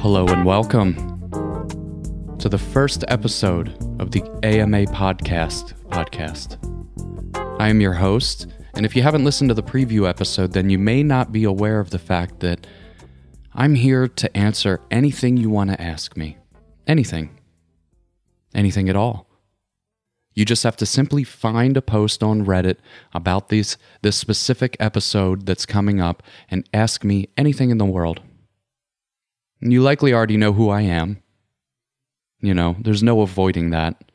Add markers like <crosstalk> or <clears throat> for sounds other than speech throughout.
Hello and welcome to the first episode of the AMA Podcast podcast. I am your host, and if you haven't listened to the preview episode, then you may not be aware of the fact that I'm here to answer anything you want to ask me. Anything. Anything at all. You just have to simply find a post on Reddit about this, this specific episode that's coming up and ask me anything in the world. You likely already know who I am. You know, there's no avoiding that.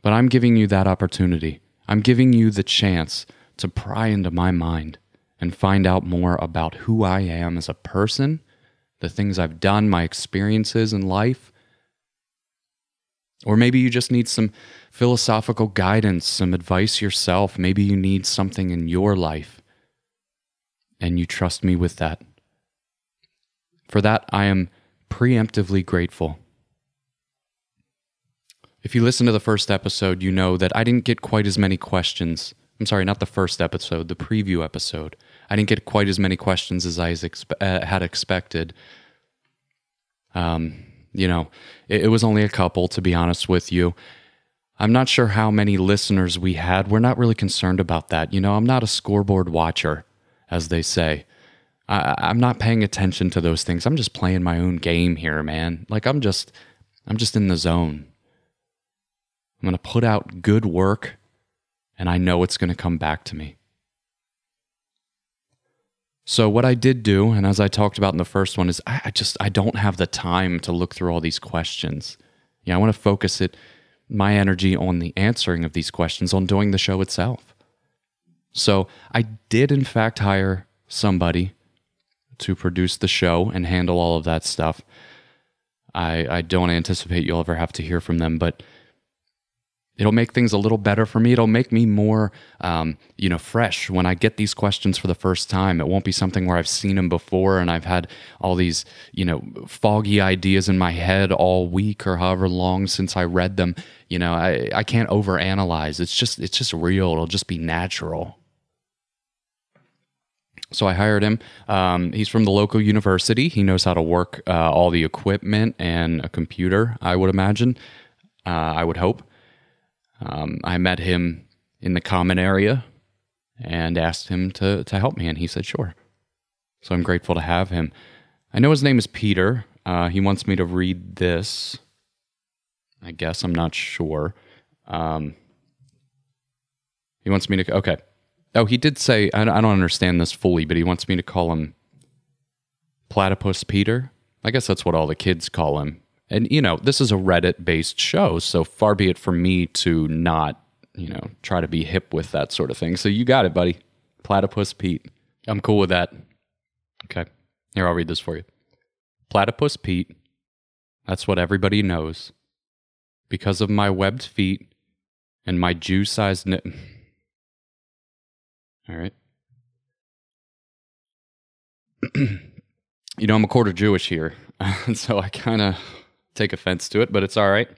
But I'm giving you that opportunity. I'm giving you the chance to pry into my mind and find out more about who I am as a person, the things I've done, my experiences in life. Or maybe you just need some philosophical guidance, some advice yourself. Maybe you need something in your life. And you trust me with that. For that, I am preemptively grateful. If you listen to the first episode, you know that I didn't get quite as many questions. I'm sorry, not the first episode, the preview episode. I didn't get quite as many questions as I uh, had expected. Um, you know, it, it was only a couple, to be honest with you. I'm not sure how many listeners we had. We're not really concerned about that. You know, I'm not a scoreboard watcher, as they say. I, I'm not paying attention to those things. I'm just playing my own game here, man. Like I'm just, I'm just in the zone. I'm to put out good work and I know it's to come back to me. So what I did do, and as I talked about in the first one, is I, I just I don't have the time to look through all these questions. Yeah, I want to focus it my energy on the answering of these questions, on doing the show itself. So I did in fact hire somebody to produce the show and handle all of that stuff. I I don't anticipate you'll ever have to hear from them, but it'll make things a little better for me. It'll make me more, um, you know, fresh when I get these questions for the first time. It won't be something where I've seen them before and I've had all these, you know, foggy ideas in my head all week or however long since I read them. You know, I, I can't overanalyze. It's just it's just real. It'll just be natural. So I hired him. Um, he's from the local university. He knows how to work uh, all the equipment and a computer. I would imagine. Uh, I would hope. Um, I met him in the common area and asked him to, to help me, and he said, sure. So I'm grateful to have him. I know his name is Peter. Uh, he wants me to read this. I guess I'm not sure. Um, he wants me to. Okay. Oh, he did say, I, I don't understand this fully, but he wants me to call him Platypus Peter. I guess that's what all the kids call him and you know this is a reddit based show so far be it from me to not you know try to be hip with that sort of thing. So you got it buddy. Platypus pete. I'm cool with that. Okay. Here i'll read this for you. Platypus pete that's what everybody knows. Because of my webbed feet and my jew sized nip <laughs> all right. <clears throat> You know i'm a quarter jewish here <laughs> so i kind of take offense to it, but it's all right.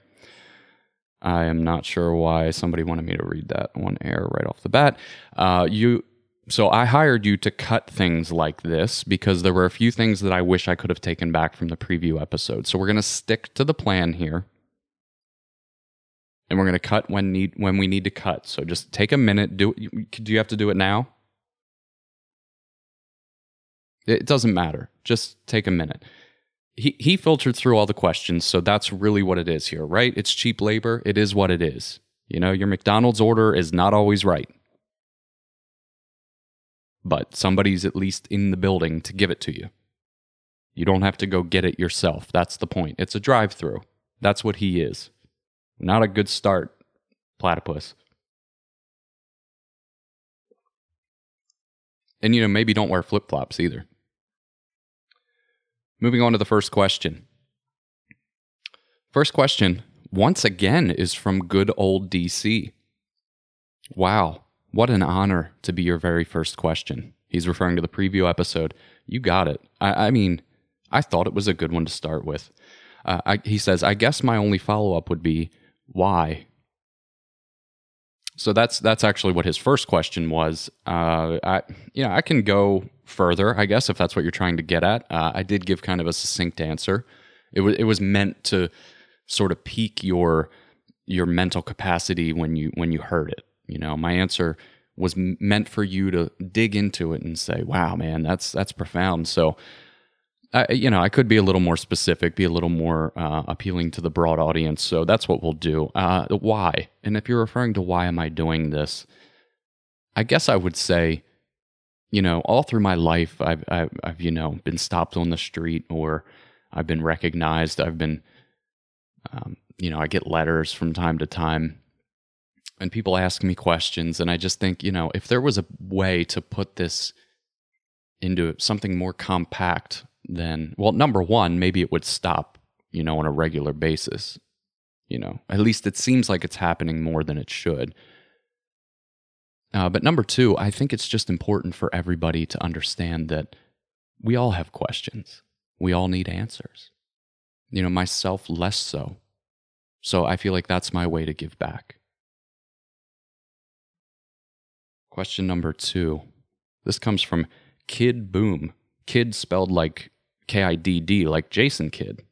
I am not sure why somebody wanted me to read that one air right off the bat. Uh, you, so I hired you to cut things like this because there were a few things that I wish I could have taken back from the preview episode. So we're going to stick to the plan here, and we're going to cut when need when we need to cut. So just take a minute. Do do you have to do it now? It doesn't matter. Just take a minute he he filtered through all the questions, so that's really what it is here, right? It's cheap labor. It is what it is. You know, your McDonald's order is not always right. But somebody's at least in the building to give it to you. You don't have to go get it yourself. That's the point. It's a drive through. That's what he is. Not a good start, platypus. And, you know, maybe don't wear flip flops either. Moving on to the first question. First question, once again, is from good old DC. Wow, what an honor to be your very first question. He's referring to the preview episode. You got it. I, I mean, I thought it was a good one to start with. Uh, I, he says, I guess my only follow up would be why. So that's that's actually what his first question was. Uh, I you know I can go further, I guess, if that's what you're trying to get at. Uh, I did give kind of a succinct answer. It was it was meant to sort of pique your your mental capacity when you when you heard it. You know, my answer was meant for you to dig into it and say, "Wow, man, that's that's profound." So I, you know, I could be a little more specific, be a little more uh, appealing to the broad audience. So that's what we'll do. Uh, why? And if you're referring to why am I doing this, I guess I would say, you know, all through my life, I've, I've, I've you know, been stopped on the street or I've been recognized. I've been, um, you know, I get letters from time to time and people ask me questions. And I just think, you know, if there was a way to put this into something more compact then well number one maybe it would stop you know on a regular basis you know at least it seems like it's happening more than it should uh, but number two i think it's just important for everybody to understand that we all have questions. We all need answers. You know myself less so. So i feel like that's my way to give back. Question number two. This comes from Kidd boom. Kid spelled like K I D D, like Jason Kidd.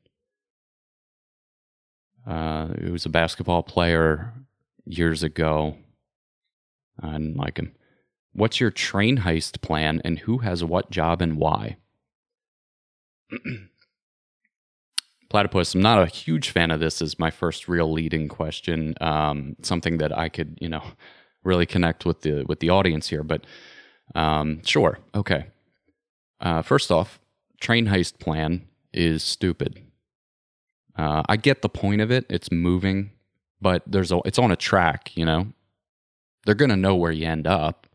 Uh, he was a basketball player years ago. I didn't like him. What's your train heist plan and who has what job and why? <clears throat> Platypus, I'm not a huge fan of this as my first real leading question. Um, something that I could, you know, <laughs> really connect with the with the audience here. But um, sure, okay. Uh, first off, train heist plan is stupid. Uh, I get the point of it; it's moving, but there's a, it's on a track. You know, they're gonna know where you end up,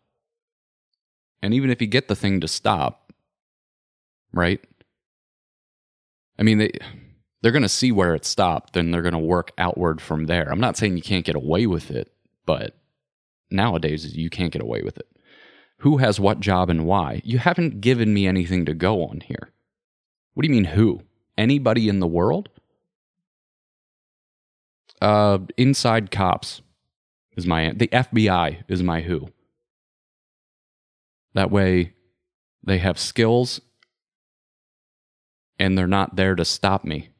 and even if you get the thing to stop, right? I mean, they they're gonna see where it stopped, and they're gonna work outward from there. I'm not saying you can't get away with it, but nowadays you can't get away with it who has what job and why. You haven't given me anything to go on here. What do you mean, who? Anybody in the world? Uh, inside cops is my the FBI is my who. That way, they have skills, and they're not there to stop me.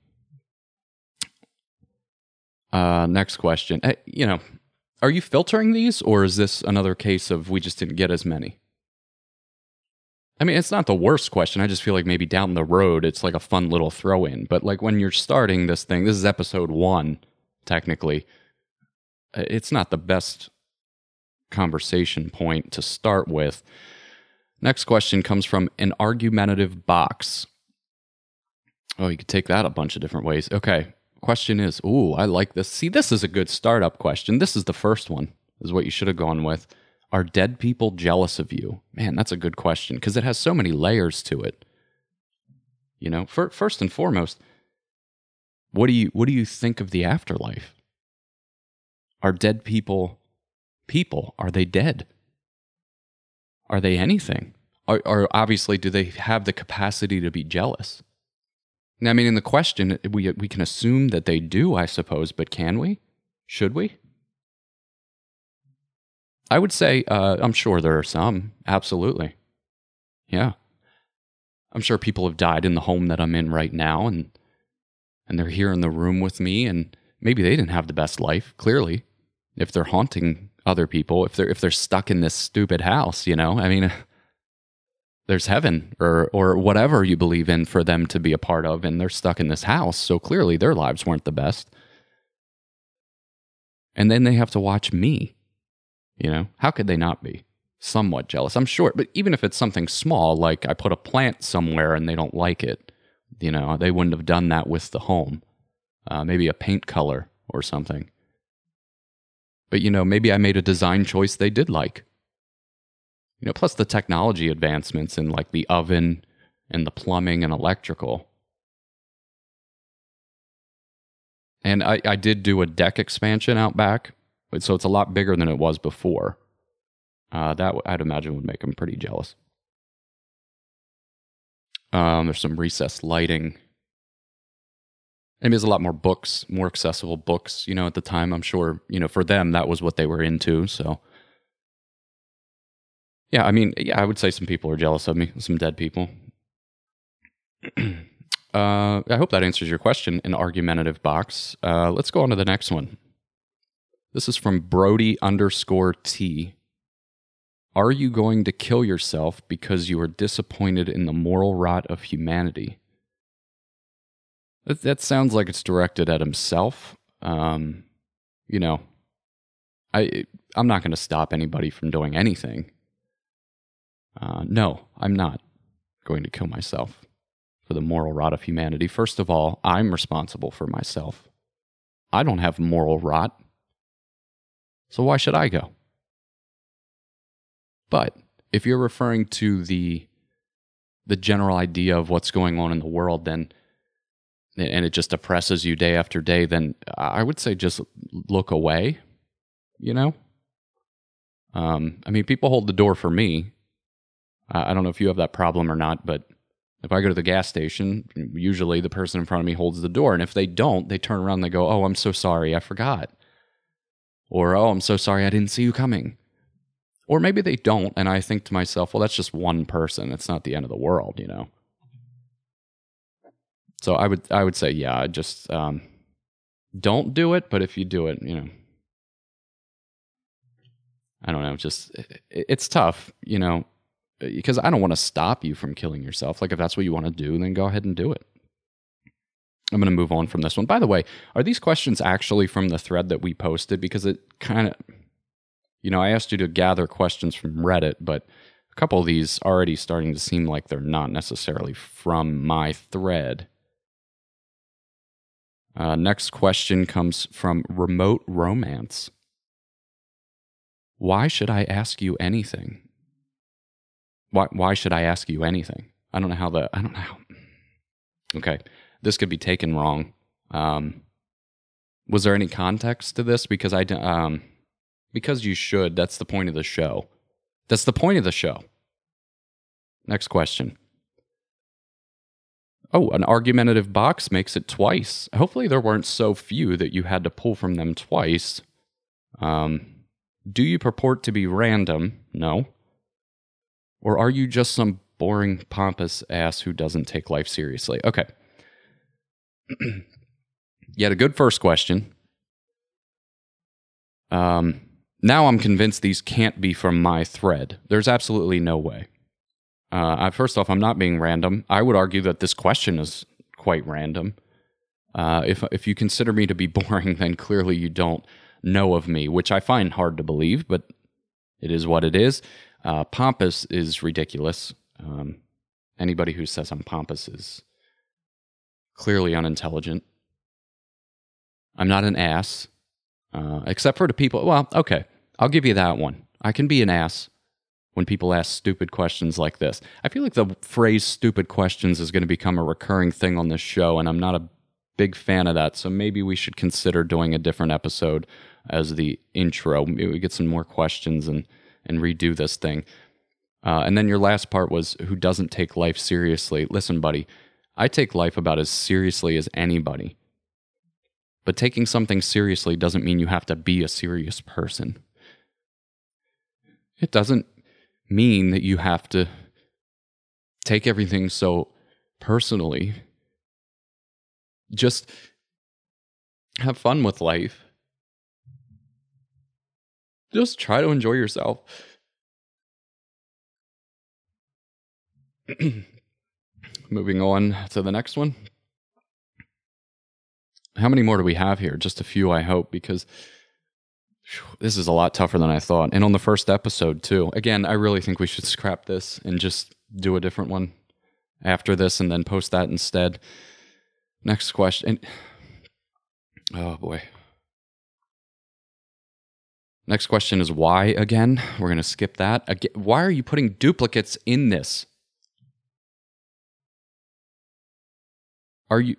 Uh, next question. Hey, you know, are you filtering these, or is this another case of we just didn't get as many? I mean, it's not the worst question. I just feel like maybe down the road, it's like a fun little throw in. But like when you're starting this thing, this is episode one, technically. Uh, it's not the best conversation point to start with. Next question comes from an argumentative box. Oh, you could take that a bunch of different ways. Okay question is, ooh, I like this. See, this is a good startup question. This is the first one, is what you should have gone with. Are dead people jealous of you? Man, that's a good question because it has so many layers to it. You know, for, first and foremost, what do you what do you think of the afterlife? Are dead people people? Are they dead? Are they anything? Are, are obviously do they have the capacity to be jealous? Now, I mean, in the question, we we can assume that they do, I suppose, but can we? Should we? I would say, uh, I'm sure there are some. Absolutely, yeah. I'm sure people have died in the home that I'm in right now, and and they're here in the room with me, and maybe they didn't have the best life. Clearly, if they're haunting other people, if they're if they're stuck in this stupid house, you know, I mean <laughs> there's heaven or or whatever you believe in for them to be a part of and they're stuck in this house so clearly their lives weren't the best. And then they have to watch me you know? How could they not be? Somewhat jealous i'm sure but even if it's something small like i put a plant somewhere and they don't like it you know they wouldn't have done that with the home. Uh, maybe a paint color or something but you know maybe i made a design choice they did like you know, plus the technology advancements in like the oven and the plumbing and electrical. And I, I did do a deck expansion out back, so it's a lot bigger than it was before. Uh, that I'd imagine would make them pretty jealous. Um, there's some recessed lighting. Maybe there's a lot more books, more accessible books. You know, at the time, I'm sure, you know, for them, that was what they were into. So, yeah, I mean, yeah, I would say some people are jealous of me, some dead people. <clears throat> uh, I hope that answers your question, an argumentative box. Uh, let's go on to the next one. This is from Brody underscore T. Are you going to kill yourself because you are disappointed in the moral rot of humanity? That, that sounds like it's directed at himself. Um, you know, I I'm not going to stop anybody from doing anything. Uh, no, I'm not going to kill myself for the moral rot of humanity. First of all, I'm responsible for myself. I don't have moral rot. So why should I go? But if you're referring to the the general idea of what's going on in the world, then and it just oppresses you day after day, then I would say just look away. You know, um, I mean, people hold the door for me. I don't know if you have that problem or not, but if I go to the gas station, usually the person in front of me holds the door, and if they don't, they turn around and they go, "Oh, I'm so sorry, I forgot," or "Oh, I'm so sorry, I didn't see you coming." Or maybe they don't, and I think to myself, well, that's just one person. It's not the end of the world, you know. So I would I would say, yeah, just um, don't do it. But if you do it, you know, I don't know. Just it, it's tough, you know, because I don't want to stop you from killing yourself. Like if that's what you want to do, then go ahead and do it. I'm going to move on from this one. By the way, are these questions actually from the thread that we posted? Because it kind of you know, I asked you to gather questions from Reddit, but a couple of these already starting to seem like they're not necessarily from my thread. Uh, next question comes from Remote Romance. Why should I ask you anything? Why, why should I ask you anything? I don't know how the, I don't know how. Okay, this could be taken wrong. Um, was there any context to this? Because I, um, because you should. That's the point of the show. That's the point of the show. Next question. Oh, an argumentative box makes it twice. Hopefully, there weren't so few that you had to pull from them twice. Um, do you purport to be random? No. Or are you just some boring, pompous ass who doesn't take life seriously? Okay. <clears throat> you had a good first question. Um, now I'm convinced these can't be from my thread. There's absolutely no way. Uh, first off, I'm not being random. I would argue that this question is quite random. Uh, if if you consider me to be <laughs> boring, then clearly you don't know of me, which I find hard to believe, but it is what it is. Uh, pompous is ridiculous. Um, anybody who says I'm pompous is clearly unintelligent. I'm not an ass. Uh, except for the people. Well, okay, I'll give you that one. I can be an ass when people ask stupid questions like this. I feel like the phrase stupid questions is going to become a recurring thing on this show, and I'm not a big fan of that. So maybe we should consider doing a different episode as the intro. Maybe we get some more questions and, and redo this thing. Uh, and then your last part was who doesn't take life seriously. Listen, buddy, I take life about as seriously as anybody. But taking something seriously doesn't mean you have to be a serious person. It doesn't mean that you have to take everything so personally. Just have fun with life. Just try to enjoy yourself. <clears throat> Moving on to the next one. How many more do we have here? Just a few, I hope, because this is a lot tougher than I thought. And on the first episode, too. Again, I really think we should scrap this and just do a different one after this and then post that instead. Next question. Oh, boy. Next question is why again? We're going to skip that. Again, why are you putting duplicates in this? Are you.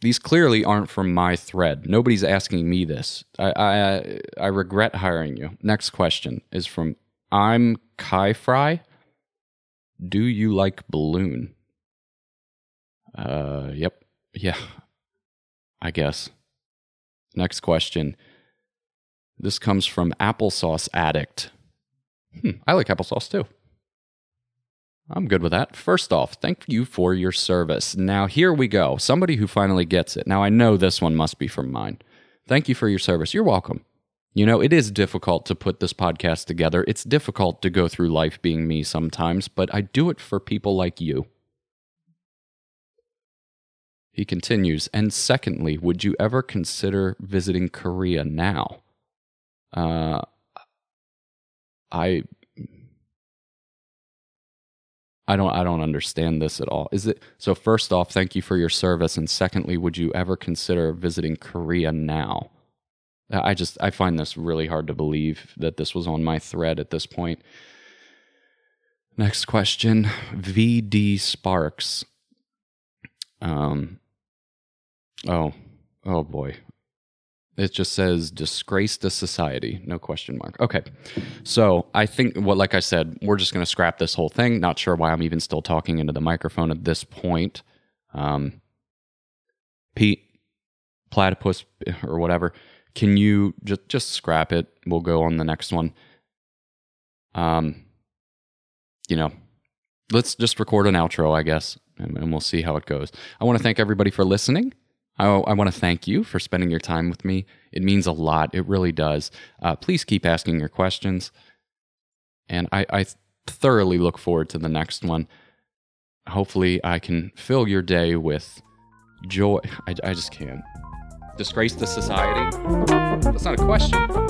These clearly aren't from my thread. Nobody's asking me this. I I, I regret hiring you. Next question is from I'm Kai Fry. Do you like balloon? Uh, yep. Yeah. I guess. Next question. This comes from Applesauce Addict. Hmm, I like applesauce too. I'm good with that. First off, thank you for your service. Now, here we go. Somebody who finally gets it. Now, I know this one must be from mine. Thank you for your service. You're welcome. You know, it is difficult to put this podcast together. It's difficult to go through life being me sometimes, but I do it for people like you. He continues, and secondly, would you ever consider visiting Korea now? Uh, I I don't I don't understand this at all. Is it so first off, thank you for your service and secondly, would you ever consider visiting Korea now? I just I find this really hard to believe that this was on my thread at this point. Next question, VD Sparks. Um oh, oh boy. It just says disgrace to society, no question mark. Okay. So I think what, like I said, we're just going to scrap this whole thing. Not sure why I'm even still talking into the microphone at this point. Um, Pete, platypus or whatever, can you just just scrap it? We'll go on the next one. Um, you know, let's just record an outro, I guess, and, and we'll see how it goes. I want to thank everybody for listening. I, I want to thank you for spending your time with me. It means a lot. It really does. Uh, please keep asking your questions. And I, I thoroughly look forward to the next one. Hopefully, I can fill your day with joy. I, I just can't. Disgrace to society? That's not a question.